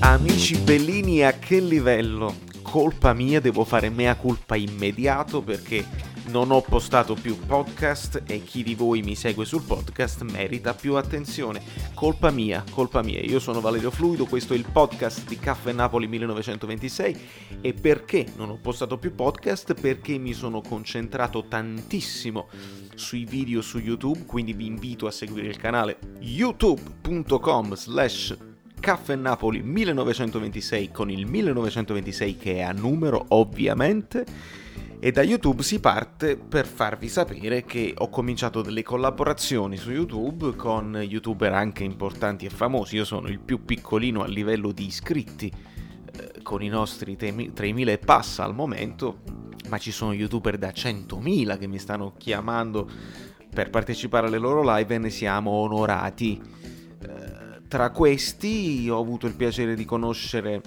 Amici bellini, a che livello? Colpa mia, devo fare mea culpa immediato perché non ho postato più podcast e chi di voi mi segue sul podcast merita più attenzione. Colpa mia, colpa mia. Io sono Valerio Fluido, questo è il podcast di Caffè Napoli 1926 e perché non ho postato più podcast? Perché mi sono concentrato tantissimo sui video su YouTube, quindi vi invito a seguire il canale youtube.com slash Caffè Napoli 1926 con il 1926 che è a numero ovviamente e da YouTube si parte per farvi sapere che ho cominciato delle collaborazioni su YouTube con youtuber anche importanti e famosi. Io sono il più piccolino a livello di iscritti eh, con i nostri 3.000 e passa al momento, ma ci sono youtuber da 100.000 che mi stanno chiamando per partecipare alle loro live e ne siamo onorati. Tra questi ho avuto il piacere di conoscere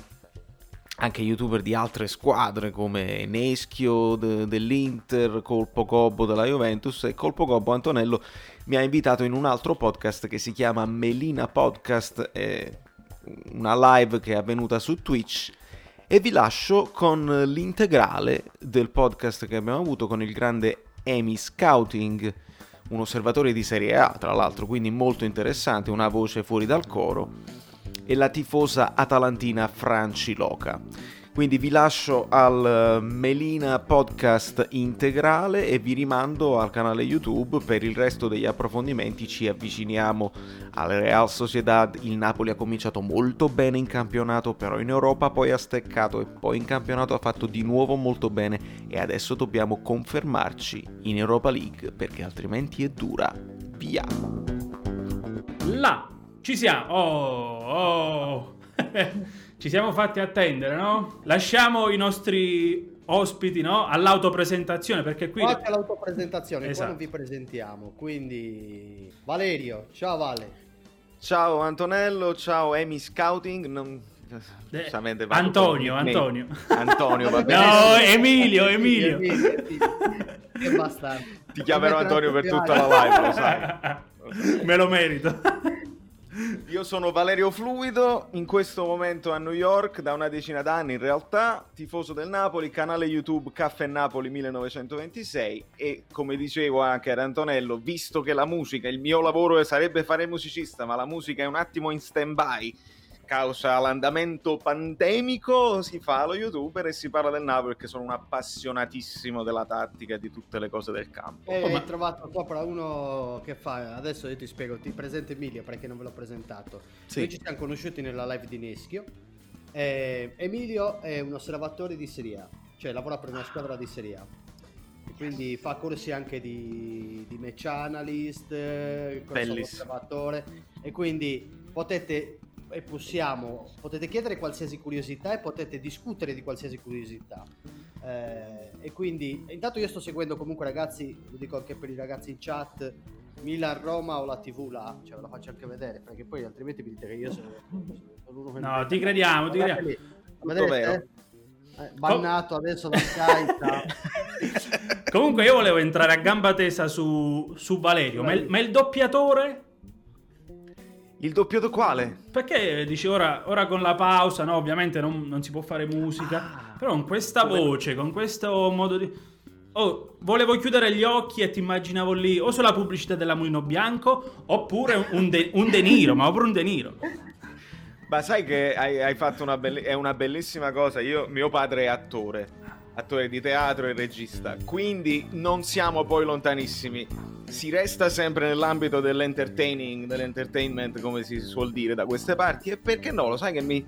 anche youtuber di altre squadre come Neschio de- dell'Inter, Colpo Gobbo della Juventus e Colpo Gobbo Antonello mi ha invitato in un altro podcast che si chiama Melina Podcast, è una live che è avvenuta su Twitch e vi lascio con l'integrale del podcast che abbiamo avuto con il grande Amy Scouting, un osservatore di Serie A tra l'altro, quindi molto interessante, una voce fuori dal coro e la tifosa atalantina Franci Loca. Quindi vi lascio al eh, Melina podcast integrale e vi rimando al canale YouTube per il resto degli approfondimenti. Ci avviciniamo alla Real Sociedad. Il Napoli ha cominciato molto bene in campionato, però in Europa poi ha steccato e poi in campionato ha fatto di nuovo molto bene e adesso dobbiamo confermarci in Europa League perché altrimenti è dura. Via. Là ci siamo. Oh, oh. Ci siamo fatti attendere, no? Lasciamo i nostri ospiti, no? All'autopresentazione, perché qui... Qualche l'autopresentazione, esatto. qua non vi presentiamo, quindi... Valerio, ciao Vale. Ciao Antonello, ciao Amy Scouting, non... Eh, Antonio, Antonio. Antonio, va bene. No, Emilio, Emilio. Emilio, Emilio. Che bastardo. Ti chiamerò Antonio per tutta la live, lo sai. Me lo merito. Io sono Valerio Fluido, in questo momento a New York da una decina d'anni in realtà, tifoso del Napoli, canale YouTube Caffè Napoli 1926 e come dicevo anche ad Antonello, visto che la musica, il mio lavoro sarebbe fare musicista, ma la musica è un attimo in stand by causa l'andamento pandemico si fa lo youtuber e si parla del Napoli perché sono un appassionatissimo della tattica e di tutte le cose del campo. E oh, hai trovato sopra uno che fa, adesso io ti spiego, ti presento Emilio perché non ve l'ho presentato. Sì. Noi ci siamo conosciuti nella live di Neschio. Eh, Emilio è un osservatore di Serie A, cioè lavora per una squadra di Serie A. Quindi fa corsi anche di, di match analyst, eh, corso osservatore e quindi potete e possiamo, potete chiedere qualsiasi curiosità e potete discutere di qualsiasi curiosità. Eh, e quindi, intanto io sto seguendo comunque ragazzi, lo dico anche per i ragazzi in chat, Milan Roma o la TV là, cioè ve la faccio anche vedere, perché poi altrimenti mi dite che io sono, sono uno che No, ti crediamo, ti crediamo. Vedete, eh, bannato adesso da Sky. Comunque io volevo entrare a gamba tesa su, su Valerio, ma il, ma il doppiatore il doppio quale? Perché dici ora, ora con la pausa, no? Ovviamente non, non si può fare musica, ah, però con questa come... voce, con questo modo di... Oh, volevo chiudere gli occhi e ti immaginavo lì o sulla pubblicità della Mulino Bianco oppure un, de, un De Niro, ma oppure un De Niro. Ma sai che hai, hai fatto una, be- è una bellissima cosa. Io, mio padre è attore, attore di teatro e regista, quindi non siamo poi lontanissimi si resta sempre nell'ambito dell'entertaining, dell'entertainment, come si suol dire da queste parti. E perché no? Lo sai che mi,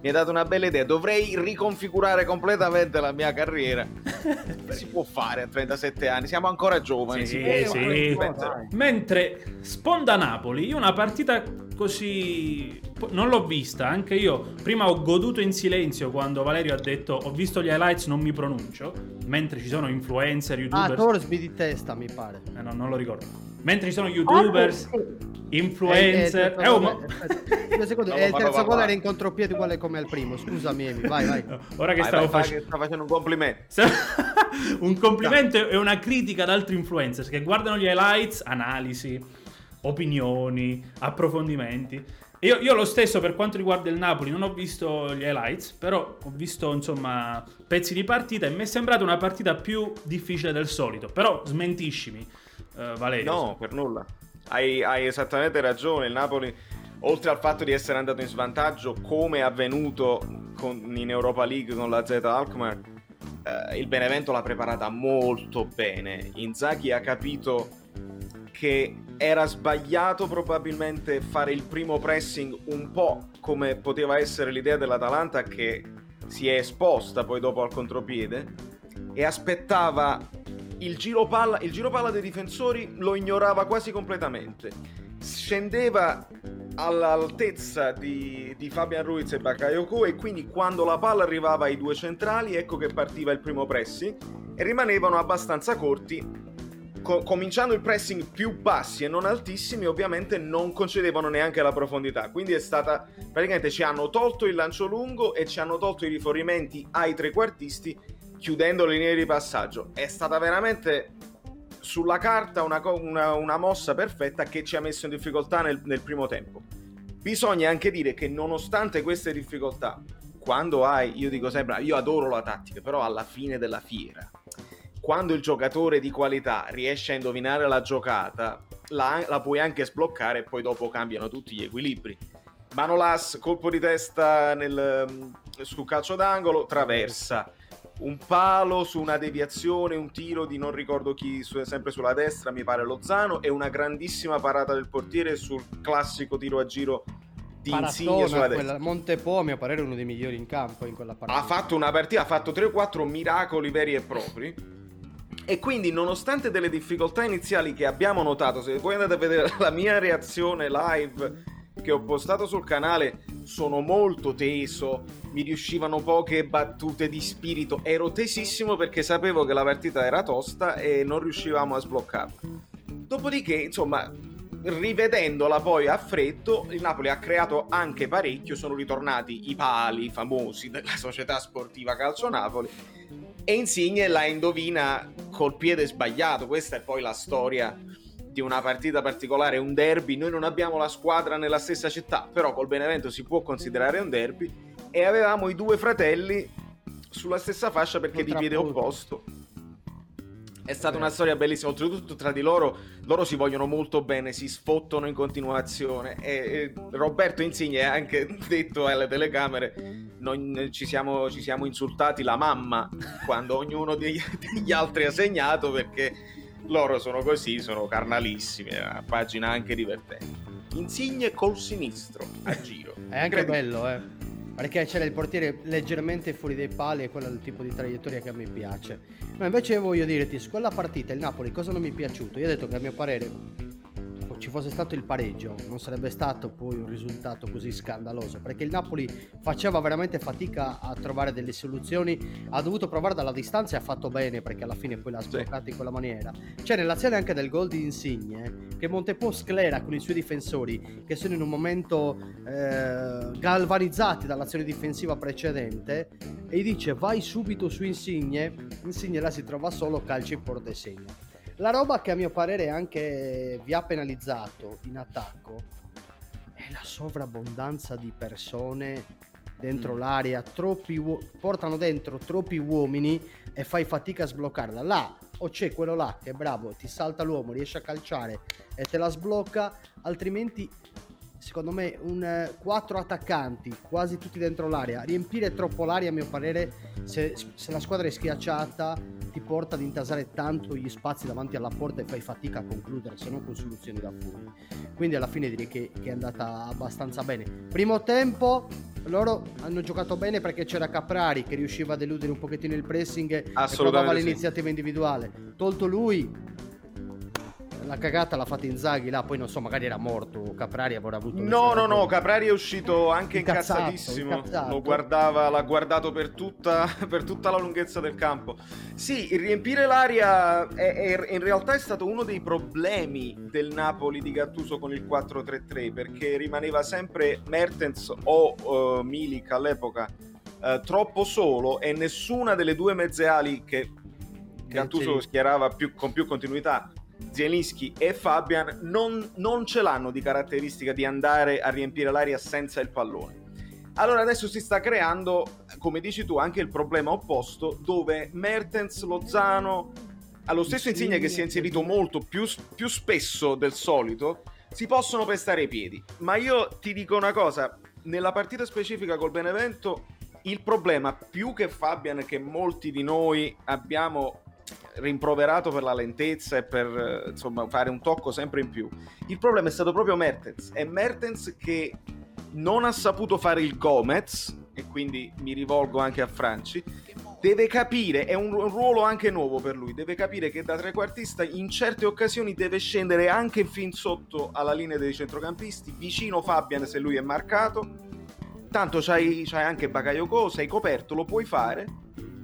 mi ha dato una bella idea. Dovrei riconfigurare completamente la mia carriera. si può fare a 37 anni, siamo ancora giovani. Sì, sì. Mentre Sponda Napoli, io una partita così non l'ho vista, anche io prima ho goduto in silenzio quando Valerio ha detto ho visto gli highlights, non mi pronuncio, mentre ci sono influencer, youtuber. Ah, Torsby di testa, mi pare. Eh, no, non lo ricordo. Mentre ci sono youtubers, ah, influencer. Eh, eh, oh, ma... Due secondi, no, il terzo gol era in contropiede uguale come al primo. Scusami, Emi, vai, vai. Ora che vai, stavo vai, facendo... facendo un complimento. un complimento e una critica ad altri influencer che guardano gli highlights, analisi, opinioni, approfondimenti Io, io, lo stesso per quanto riguarda il Napoli, non ho visto gli highlights, però ho visto insomma pezzi di partita e mi è sembrata una partita più difficile del solito. Però smentiscimi, uh, Valerio. No, per nulla. Hai, hai, esattamente ragione. Il Napoli, oltre al fatto di essere andato in svantaggio, come è avvenuto con, in Europa League con la Z Alkmaar, eh, il Benevento l'ha preparata molto bene. Inzaghi ha capito che era sbagliato probabilmente fare il primo pressing un po' come poteva essere l'idea dell'Atalanta che si è esposta poi dopo al contropiede e aspettava il giro palla, il giro palla dei difensori lo ignorava quasi completamente. Scendeva all'altezza di, di Fabian Ruiz e Bakayoko e quindi quando la palla arrivava ai due centrali ecco che partiva il primo pressing e rimanevano abbastanza corti Co- cominciando il pressing più bassi e non altissimi, ovviamente non concedevano neanche la profondità. Quindi è stata praticamente ci hanno tolto il lancio lungo e ci hanno tolto i rifornimenti ai trequartisti, chiudendo le linee di passaggio. È stata veramente sulla carta una, una, una mossa perfetta che ci ha messo in difficoltà nel, nel primo tempo. Bisogna anche dire che nonostante queste difficoltà, quando hai, io dico sempre, io adoro la tattica, però alla fine della fiera quando il giocatore di qualità riesce a indovinare la giocata, la, la puoi anche sbloccare e poi dopo cambiano tutti gli equilibri. Manolas, colpo di testa nel, mm, sul calcio d'angolo, traversa. Un palo su una deviazione, un tiro di non ricordo chi, sempre sulla destra, mi pare Lozano, e una grandissima parata del portiere sul classico tiro a giro di Insigne sulla destra. Montepo, a mio parere, è uno dei migliori in campo in quella partita. Ha fatto una partita, ha fatto 3-4 miracoli veri e propri e quindi, nonostante delle difficoltà iniziali che abbiamo notato, se voi andate a vedere la mia reazione live che ho postato sul canale, sono molto teso, mi riuscivano poche battute di spirito, ero tesissimo perché sapevo che la partita era tosta e non riuscivamo a sbloccarla. Dopodiché, insomma, rivedendola poi a freddo, il Napoli ha creato anche parecchio, sono ritornati i pali famosi della società sportiva Calcio Napoli e Insigne la indovina col piede sbagliato. Questa è poi la storia di una partita particolare, un derby. Noi non abbiamo la squadra nella stessa città, però col Benevento si può considerare un derby. E avevamo i due fratelli sulla stessa fascia perché di piede opposto. È stata una storia bellissima, oltretutto tra di loro, loro si vogliono molto bene, si sfottono in continuazione e, e Roberto Insigne ha anche detto alle telecamere, noi ci siamo, ci siamo insultati la mamma quando ognuno degli, degli altri ha segnato perché loro sono così, sono carnalissimi, è una pagina anche divertente. Insigne col sinistro a giro. È anche Credi... bello, eh perché c'era il portiere leggermente fuori dai pali e quello è il tipo di traiettoria che a me piace. Ma invece voglio dirti, su quella partita il Napoli cosa non mi è piaciuto? Io ho detto che a mio parere ci fosse stato il pareggio non sarebbe stato poi un risultato così scandaloso perché il Napoli faceva veramente fatica a trovare delle soluzioni ha dovuto provare dalla distanza e ha fatto bene perché alla fine poi l'ha sbloccata sì. in quella maniera. C'è nell'azione anche del gol di Insigne che Montepò sclera con i suoi difensori che sono in un momento eh, galvanizzati dall'azione difensiva precedente e gli dice vai subito su Insigne. Insigne là si trova solo calcio in porta e segna la roba che a mio parere anche vi ha penalizzato in attacco è la sovrabbondanza di persone dentro mm. l'area, troppi uo- portano dentro troppi uomini e fai fatica a sbloccarla. Là o c'è quello là che è bravo, ti salta l'uomo, riesce a calciare e te la sblocca, altrimenti secondo me un 4 eh, attaccanti, quasi tutti dentro l'area. Riempire troppo l'area, a mio parere, se, se, la squadra è schiacciata, ti porta ad intasare tanto gli spazi davanti alla porta e fai fatica a concludere, se non con soluzioni da fuori. Quindi alla fine direi che, che, è andata abbastanza bene. Primo tempo, loro hanno giocato bene perché c'era Caprari che riusciva a deludere un pochettino il pressing e provava l'iniziativa sì. individuale. Tolto lui, la cagata l'ha fatta Inzaghi là, poi non so, magari era morto. Caprari avrà avuto. No, no, no, Caprari è uscito anche incazzato, incazzatissimo. Incazzato. Lo guardava, l'ha guardato per tutta, per tutta, la lunghezza del campo. Sì, il riempire l'aria è, è, in realtà è stato uno dei problemi del Napoli di Gattuso con il 4-3-3 perché rimaneva sempre Mertens o uh, Milik all'epoca uh, troppo solo e nessuna delle due mezze ali che Gattuso schierava più, con più continuità Zielinski e Fabian non, non ce l'hanno di caratteristica di andare a riempire l'aria senza il pallone. Allora adesso si sta creando, come dici tu, anche il problema opposto dove Mertens, Lozano, allo stesso Insigne che si è inserito molto più, più spesso del solito, si possono pestare i piedi. Ma io ti dico una cosa, nella partita specifica col Benevento il problema più che Fabian che molti di noi abbiamo rimproverato per la lentezza e per eh, insomma fare un tocco sempre in più. Il problema è stato proprio Mertens. È Mertens che non ha saputo fare il Gomez e quindi mi rivolgo anche a Franci. Deve capire, è un ruolo anche nuovo per lui, deve capire che da trequartista in certe occasioni deve scendere anche fin sotto alla linea dei centrocampisti, vicino Fabian se lui è marcato, tanto c'hai, c'hai anche Bakayoko, sei coperto, lo puoi fare.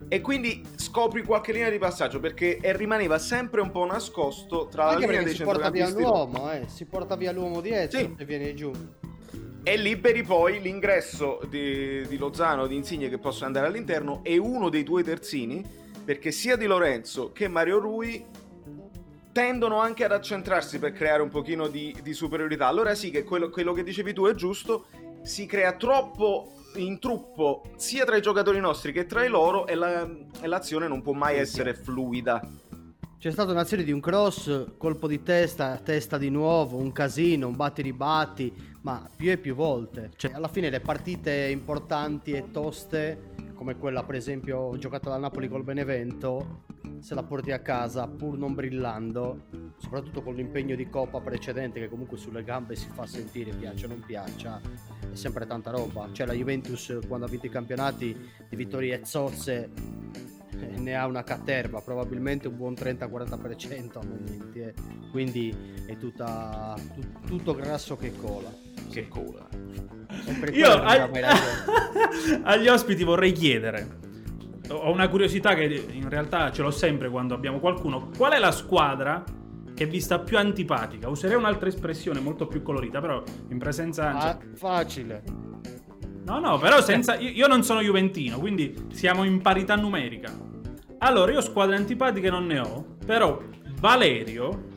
E quindi scopri qualche linea di passaggio perché rimaneva sempre un po' nascosto tra anche la linea dei si porta via l'uomo, eh, si porta via l'uomo dietro sì. e viene giù e liberi poi l'ingresso di, di Lozano, di Insigne che possono andare all'interno e uno dei due terzini perché sia Di Lorenzo che Mario Rui tendono anche ad accentrarsi per creare un pochino di, di superiorità. Allora sì che quello, quello, che dicevi tu è giusto, si crea troppo intruppo sia tra i giocatori nostri che tra i loro e, la, e l'azione non può mai essere fluida. C'è stata un'azione di un cross, colpo di testa, testa di nuovo, un casino, un batti ribatti, ma più e più volte. Cioè, alla fine le partite importanti e toste, come quella per esempio giocata dal Napoli col Benevento, se la porti a casa pur non brillando, soprattutto con l'impegno di Coppa precedente che comunque sulle gambe si fa sentire, piaccia o non piaccia, è sempre tanta roba. Cioè la Juventus quando ha vinto i campionati di vittorie e zozze eh, ne ha una caterva, probabilmente un buon 30-40% a momenti, eh. quindi è tutta, tu, tutto grasso che cola che cola. Io agli... agli ospiti vorrei chiedere. Ho una curiosità che in realtà ce l'ho sempre quando abbiamo qualcuno. Qual è la squadra che vi sta più antipatica? Userei un'altra espressione molto più colorita, però in presenza... Ah, facile. No, no, però senza... Io non sono juventino, quindi siamo in parità numerica. Allora, io squadre antipatiche non ne ho, però Valerio...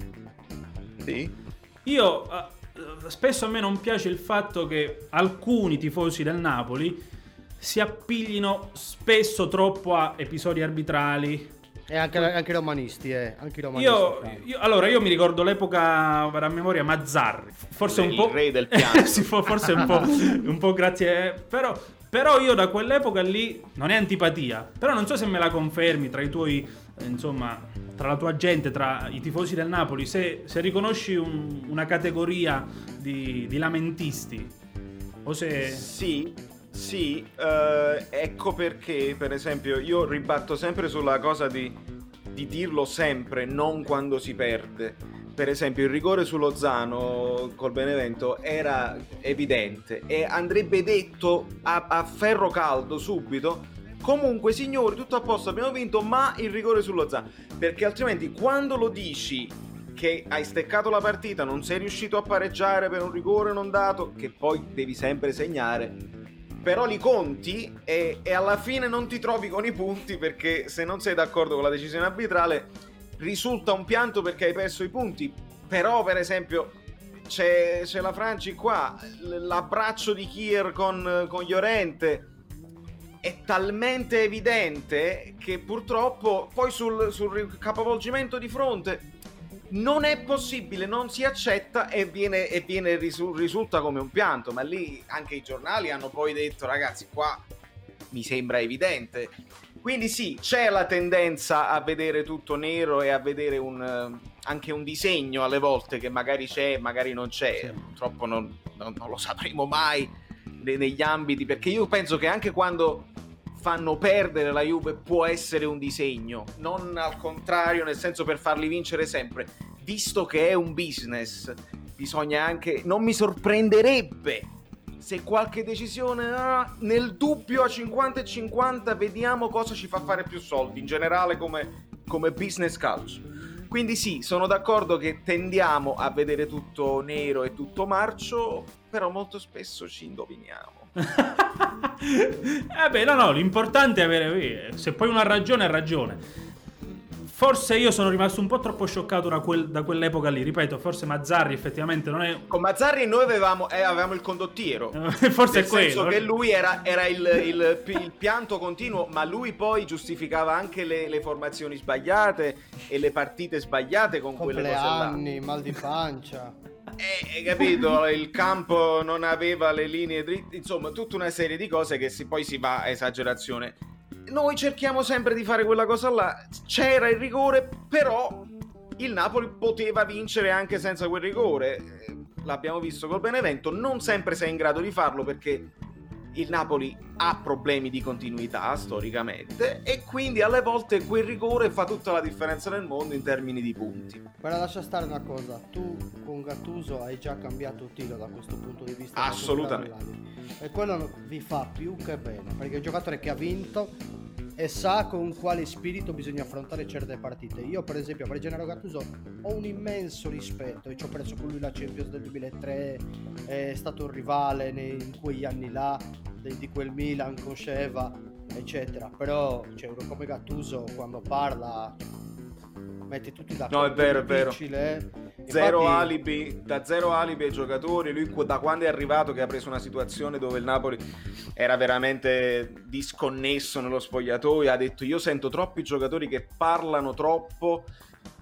Sì. Io spesso a me non piace il fatto che alcuni tifosi del Napoli si appiglino spesso troppo a episodi arbitrali. E anche, anche romanisti, eh. Anche romanisti io, io, allora, io mi ricordo l'epoca, a memoria, Mazzarri. Forse il un po'... re del piano. sì, forse un po', un po' grazie... Però, però io da quell'epoca lì, non è antipatia, però non so se me la confermi tra i tuoi, insomma, tra la tua gente, tra i tifosi del Napoli, se, se riconosci un, una categoria di, di, lamentisti o se... Sì, sì, uh, ecco perché, per esempio, io ribatto sempre sulla cosa di, di dirlo sempre, non quando si perde. Per esempio, il rigore su Lozano col Benevento era evidente e andrebbe detto a, a ferro caldo subito Comunque, signori, tutto a posto, abbiamo vinto, ma il rigore sullo Zan. Perché altrimenti, quando lo dici che hai steccato la partita, non sei riuscito a pareggiare per un rigore non dato, che poi devi sempre segnare, però li conti e, e alla fine non ti trovi con i punti perché se non sei d'accordo con la decisione arbitrale risulta un pianto perché hai perso i punti. Però, per esempio, c'è, c'è la Franci qua, l'abbraccio di Kier con, con Llorente è talmente evidente che purtroppo poi sul, sul capovolgimento di fronte non è possibile, non si accetta e viene, e viene risu- risulta come un pianto. Ma lì anche i giornali hanno poi detto, ragazzi, qua mi sembra evidente. Quindi sì, c'è la tendenza a vedere tutto nero e a vedere un, anche un disegno alle volte che magari c'è, magari non c'è. Sì. Purtroppo non, non, non lo sapremo mai negli ambiti, perché io penso che anche quando fanno perdere la Juve può essere un disegno, non al contrario, nel senso per farli vincere sempre. Visto che è un business, bisogna anche non mi sorprenderebbe se qualche decisione ah, nel dubbio a 50 e 50 vediamo cosa ci fa fare più soldi in generale come, come business calcio. Quindi sì, sono d'accordo che tendiamo a vedere tutto nero e tutto marcio, però molto spesso ci indoviniamo. Eh beh, no, no, l'importante è avere... Se poi una ragione, è ragione. Forse io sono rimasto un po' troppo scioccato da, quel, da quell'epoca lì. Ripeto, forse Mazzarri effettivamente non è. Con Mazzarri noi avevamo, eh, avevamo il condottiero. forse Nel è quello. senso che lui era, era il, il, il, pianto continuo, ma lui poi giustificava anche le, le formazioni sbagliate e le partite sbagliate con quelle cose là. anni, mal di pancia. Eh, hai capito? Il campo non aveva le linee dritte, insomma, tutta una serie di cose che si, poi si va a esagerazione noi cerchiamo sempre di fare quella cosa là. C'era il rigore, però il Napoli poteva vincere anche senza quel rigore. Eh, l'abbiamo visto col Benevento, non sempre sei in grado di farlo perché il Napoli ha problemi di continuità storicamente e quindi alle volte quel rigore fa tutta la differenza nel mondo in termini di punti. Guarda, lascia stare una cosa, tu con Gattuso hai già cambiato tiro da questo punto di vista. Assolutamente. E quello vi fa più che bene, perché è un giocatore che ha vinto e sa con quale spirito bisogna affrontare certe partite. Io, per esempio, per Gennaro Gattuso ho un immenso rispetto. Io ci ho preso con lui la Champions del 2003, è stato un rivale in quegli anni là, di quel Milan con Sheva, eccetera. Però c'è uno come Gattuso quando parla metti tutti d'accordo. No, è vero, è vero. Infatti... Zero alibi, da zero alibi ai giocatori. Lui da quando è arrivato che ha preso una situazione dove il Napoli era veramente disconnesso nello spogliatoio, ha detto io sento troppi giocatori che parlano troppo,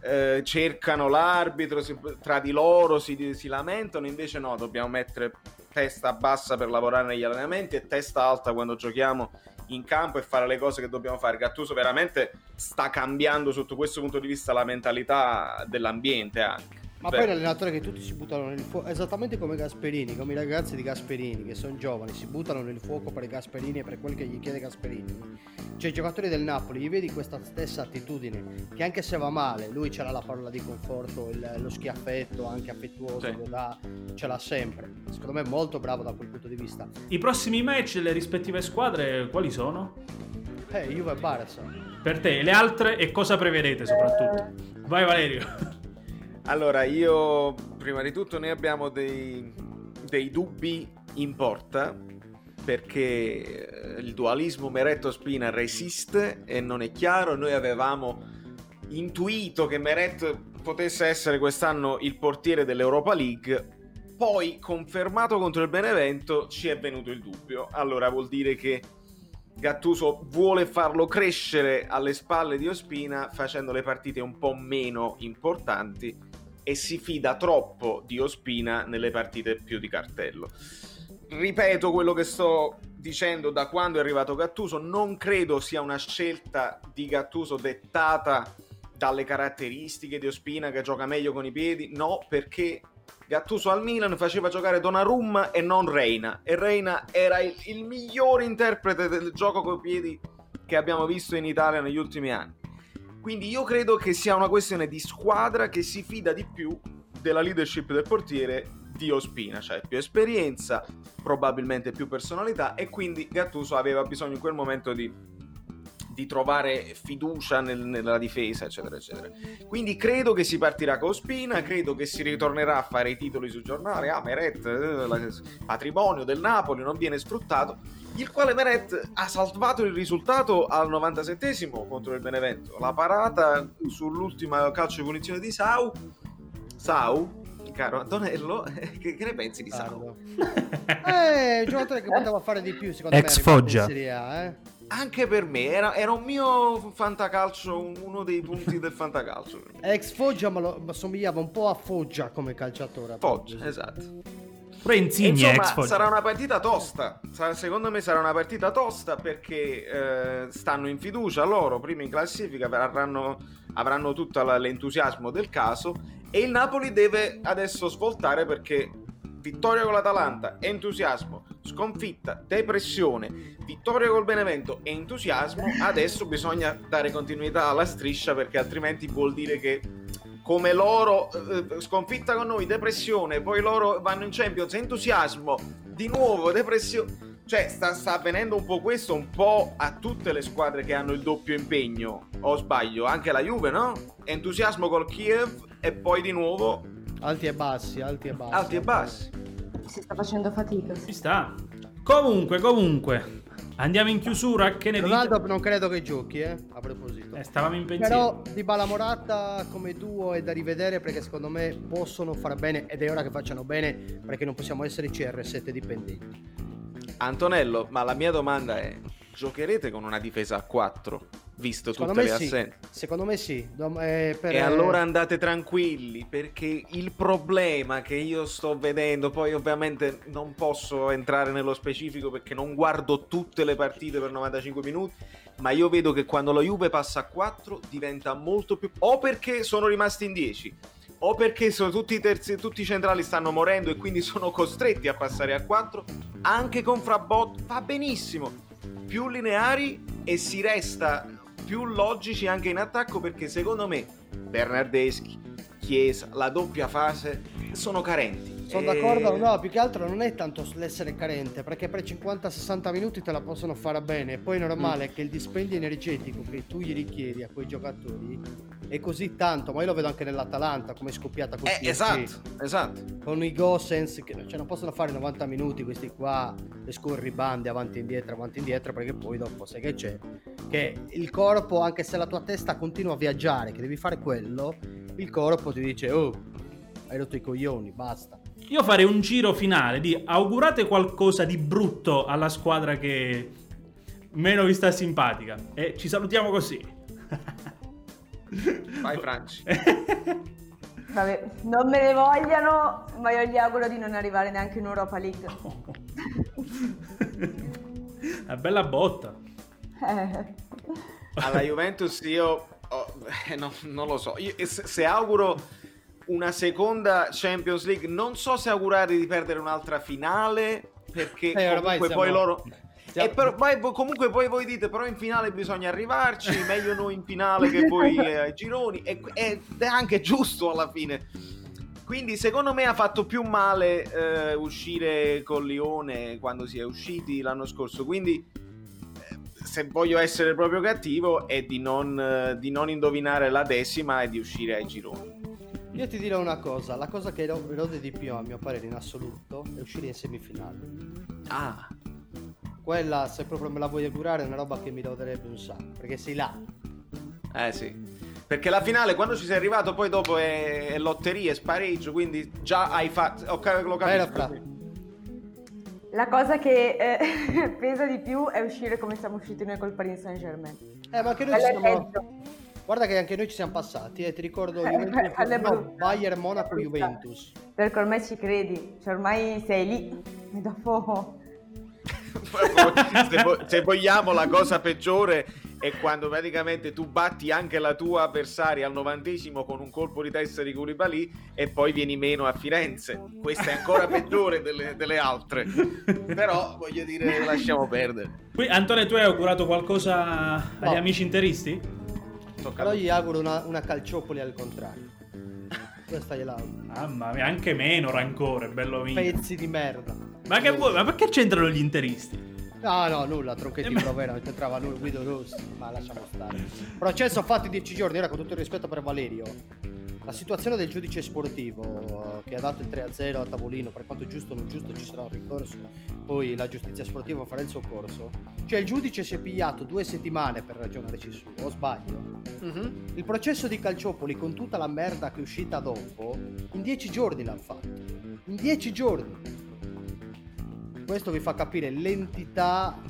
eh, cercano l'arbitro, si, tra di loro si, si lamentano, invece no, dobbiamo mettere testa bassa per lavorare negli allenamenti e testa alta quando giochiamo in campo e fare le cose che dobbiamo fare. Gattuso veramente sta cambiando sotto questo punto di vista la mentalità dell'ambiente anche. Ma Beh. poi l'allenatore che tutti si buttano nel fuoco, esattamente come Gasperini, come i ragazzi di Gasperini che sono giovani, si buttano nel fuoco per Gasperini e per quel che gli chiede Gasperini. Cioè i giocatori del Napoli, gli vedi questa stessa attitudine, che anche se va male, lui ce l'ha la parola di conforto, il, lo schiaffetto anche affettuoso, sì. dà, ce l'ha sempre. Secondo me è molto bravo da quel punto di vista. I prossimi match delle rispettive squadre quali sono? Eh, Juve e Barça. Per te, le altre e cosa prevedete soprattutto? Vai Valerio. Allora, io prima di tutto noi abbiamo dei, dei dubbi in porta perché eh, il dualismo Meretto-Spina resiste e non è chiaro. Noi avevamo intuito che Meret potesse essere quest'anno il portiere dell'Europa League. Poi, confermato contro il Benevento, ci è venuto il dubbio. Allora vuol dire che Gattuso vuole farlo crescere alle spalle di Ospina facendo le partite un po' meno importanti e si fida troppo di Ospina nelle partite più di cartello. Ripeto quello che sto dicendo da quando è arrivato Gattuso, non credo sia una scelta di Gattuso dettata dalle caratteristiche di Ospina che gioca meglio con i piedi, no, perché Gattuso al Milan faceva giocare Donnarumma e non Reina e Reina era il, il migliore interprete del gioco con i piedi che abbiamo visto in Italia negli ultimi anni. Quindi io credo che sia una questione di squadra che si fida di più della leadership del portiere di Ospina, cioè più esperienza, probabilmente più personalità e quindi Gattuso aveva bisogno in quel momento di, di trovare fiducia nel, nella difesa, eccetera, eccetera. Quindi credo che si partirà con Ospina, credo che si ritornerà a fare i titoli sul giornale, ah Meret, eh, patrimonio del Napoli, non viene sfruttato il quale Meret ha salvato il risultato al 97esimo contro il Benevento. La parata sull'ultima calcio di punizione di Sau. Sau, caro Antonello, che, che ne pensi di Sau? eh, giocatore che poteva fare di più, secondo Ex me. Foggia. A, eh? Anche per me, era, era, un mio fantacalcio, uno dei punti del fantacalcio. Ex Foggia, ma, lo, ma somigliava un po' a Foggia come calciatore. Foggia, esatto. Insigne Insomma, sarà una partita tosta. Secondo me sarà una partita tosta perché eh, stanno in fiducia loro, prima in classifica, avranno, avranno tutto l'entusiasmo del caso. E il Napoli deve adesso svoltare perché vittoria con l'Atalanta, entusiasmo, sconfitta, depressione, vittoria col Benevento, entusiasmo. Adesso bisogna dare continuità alla striscia perché altrimenti vuol dire che come loro eh, sconfitta con noi, depressione, poi loro vanno in Champions, entusiasmo, di nuovo depressione. Cioè, sta, sta, avvenendo un po' questo un po' a tutte le squadre che hanno il doppio impegno. O sbaglio, anche la Juve, no? Entusiasmo col Kiev e poi di nuovo. Alti e bassi, alti e bassi. Alti e bassi. Si sta facendo fatica. Si sta. Comunque, comunque. Andiamo in chiusura, che ne Ronaldo dite? non credo che giochi, eh, a proposito. Eh, stavamo in pensiero. Però di Bala come duo è da rivedere perché secondo me possono fare bene ed è ora che facciano bene perché non possiamo essere CR7 dipendenti. Antonello, ma la mia domanda è, giocherete con una difesa a 4? visto secondo tutte le sì. assenze. Secondo me sì. Dom- eh, per- E allora andate tranquilli perché il problema che io sto vedendo, poi ovviamente non posso entrare nello specifico perché non guardo tutte le partite per 95 minuti, ma io vedo che quando la Juve passa a 4 diventa molto più... o perché sono rimasti in 10 o perché sono tutti, i terzi, tutti i centrali stanno morendo e quindi sono costretti a passare a 4, anche con Frabot va benissimo, più lineari e si resta più logici anche in attacco perché secondo me Bernardeschi, Chiesa, la doppia fase sono carenti. Sono E- d'accordo, no, più che altro non è tanto l'essere carente, perché per 50-60 minuti te la possono fare bene. Poi è normale che il dispendio energetico che tu gli richiedi a quei giocatori è così tanto, ma io lo vedo anche nell'Atalanta come è scoppiata con Eh, esatto, esatto. con i Gossens, che cioè, non possono fare 90 minuti questi qua, le scorribande avanti e indietro, avanti e indietro, perché poi dopo sai che c'è, che il corpo, anche se la tua testa continua a viaggiare, che devi fare quello, il corpo ti dice, oh, hai rotto i coglioni, basta. Io farei un giro finale di augurate qualcosa di brutto alla squadra che meno vi sta simpatica. E ci salutiamo così. Vai Franci. Vabbè, non me ne vogliano, ma io gli auguro di non arrivare neanche in Europa League. Una bella botta. Eh. Alla Juventus io oh, eh, no, non lo so. Io- se, se auguro una seconda Champions League, non so se augurare di perdere un'altra finale perché Eh, comunque siamo- poi loro siamo- E però, poi- comunque poi voi dite però in finale bisogna arrivarci, meglio noi in finale che voi eh, ai gironi e- ed è anche giusto alla fine. Quindi secondo me ha fatto più male eh, uscire con Lione quando si è usciti l'anno scorso. Quindi eh, se voglio essere proprio cattivo è di non, eh, di non indovinare la decima e di uscire ai gironi. Io ti dirò una cosa, la cosa che rode di più a mio parere in assoluto è uscire in semifinale. Ah, Quella, se proprio me la vuoi augurare, è una roba che mi roderebbe un sacco, perché sei là. eh sì. Perché la finale, quando ci sei arrivato, poi dopo è, è lotteria, è spareggio, quindi già hai fatto... Ho ca- lo sì. La cosa che eh, pesa di più è uscire come siamo usciti noi col Paris Saint Germain. Eh, ma anche noi ci Quello è siamo... peggio. Guarda che anche noi ci siamo passati, eh, ti ricordo Eh, Juventus, è no. Bayern Monaco Juventus. Perché ormai ci credi, cioè ormai sei lì. E dopo... se, vo- se vogliamo la cosa peggiore è quando praticamente tu batti anche la tua avversaria al novantesimo con un colpo di testa di Koulibaly e poi vieni meno a Firenze questa è ancora peggiore delle, delle altre però voglio dire lasciamo perdere Qui, Antonio, tu hai augurato qualcosa agli No. amici interisti? Però gli auguro una, una calciopoli al contrario. Questa gliela auguro. Mamma mia, anche meno rancore, bello mio. Pezzi di merda. Ma che vuoi? Ma perché c'entrano gli interisti? No, no, nulla, Tronchetti Eh, ma- Provera, non c'entrava nulla, Guido Rossi, ma lasciamo stare. Processo fatti dieci giorni, ora con tutto il rispetto per Valerio. La situazione del giudice sportivo eh, che ha dato il 3-0 a tavolino, per quanto giusto o non giusto ci sarà un ricorso, poi la giustizia sportiva farà il suo corso. Cioè il giudice si è pigliato due settimane per ragionarci su, o sbaglio? Mhm. Il processo di Calciopoli con tutta la merda che è uscita dopo, in dieci giorni l'hanno fatto. In dieci giorni. Questo vi fa capire l'entità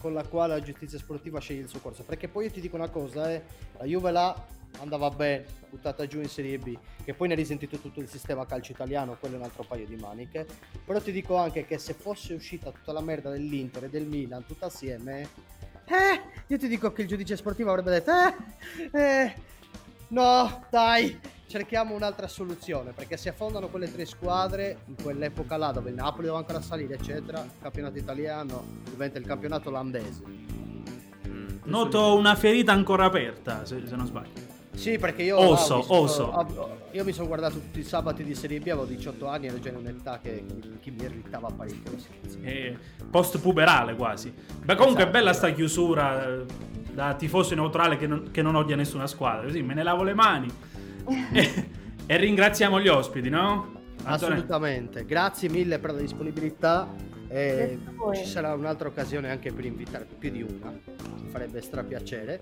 con la quale la giustizia sportiva sceglie il suo corso. Perché poi io ti dico una cosa, eh, la Juve là andava bene, buttata giù in Serie B, che poi ne ha risentito tutto il sistema calcio italiano, quello è un altro paio di maniche. Però ti dico anche che se fosse uscita tutta la merda dell'Inter e del Milan tutta assieme, eh, io ti dico che il giudice sportivo avrebbe detto, eh, eh, no, dai, cerchiamo un'altra soluzione, perché si affondano quelle tre squadre in quell'epoca là dove il Napoli doveva ancora salire, eccetera, il campionato italiano diventa il campionato olandese. Mm. Noto una ferita ancora aperta, se, se non sbaglio. Sì, perché io Oso, ho visto- oso. ho- io mi sono guardato tutti i sabati di Serie B, avevo 18 anni, ero già in un'età che, che mi irritava parecchio. Eh, Post puberale quasi. Beh, comunque Esatto. è bella sta chiusura eh, da tifoso neutrale che non, che non odia nessuna squadra. Così me ne lavo le mani. E, e ringraziamo gli ospiti, no? Antonio? Assolutamente, grazie mille per la disponibilità. E ci sarà un'altra occasione anche per invitare più di una, mi farebbe strapiacere.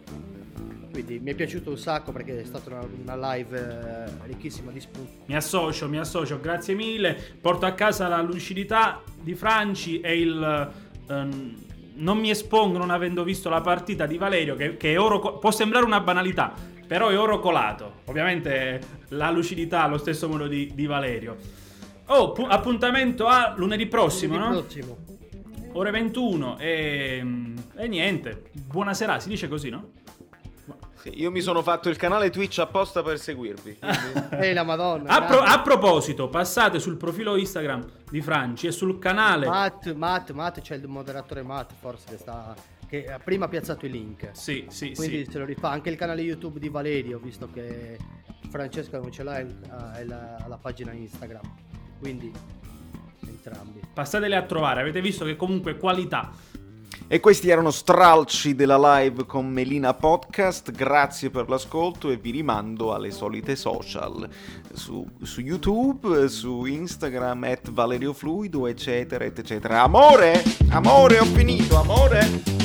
Quindi mi è piaciuto un sacco perché è stata una, una live eh, ricchissima di spunti. Mi associo, mi associo, grazie mille. Porto a casa la lucidità di Franci e il... Um, non mi espongo non avendo visto la partita di Valerio, che, che oro... può sembrare una banalità, però è oro colato. Ovviamente la lucidità allo stesso modo di, di Valerio. Oh, pu- appuntamento a lunedì prossimo, lunedì no? prossimo. Ore 21 e, e niente. Buonasera, si dice così, no? Sì, io mi sono fatto il canale Twitch apposta per seguirvi. Ehi la madonna. A, pro- a, proposito, passate sul profilo Instagram di Franci e sul canale. Matt, Matt, Matt, c'è il moderatore Matt forse che sta che ha prima piazzato i link. Sì, sì, Quindi sì. se lo rifà anche il canale YouTube di Valerio, visto che Francesco non ce l'ha, è la, la pagina Instagram. Quindi entrambi. Passatele a trovare, avete visto che comunque qualità. E questi erano stralci della live con Melina Podcast, grazie per l'ascolto e vi rimando alle solite social, su, su YouTube, su Instagram, at Valerio Fluido, eccetera, eccetera. Amore, amore, ho finito, amore!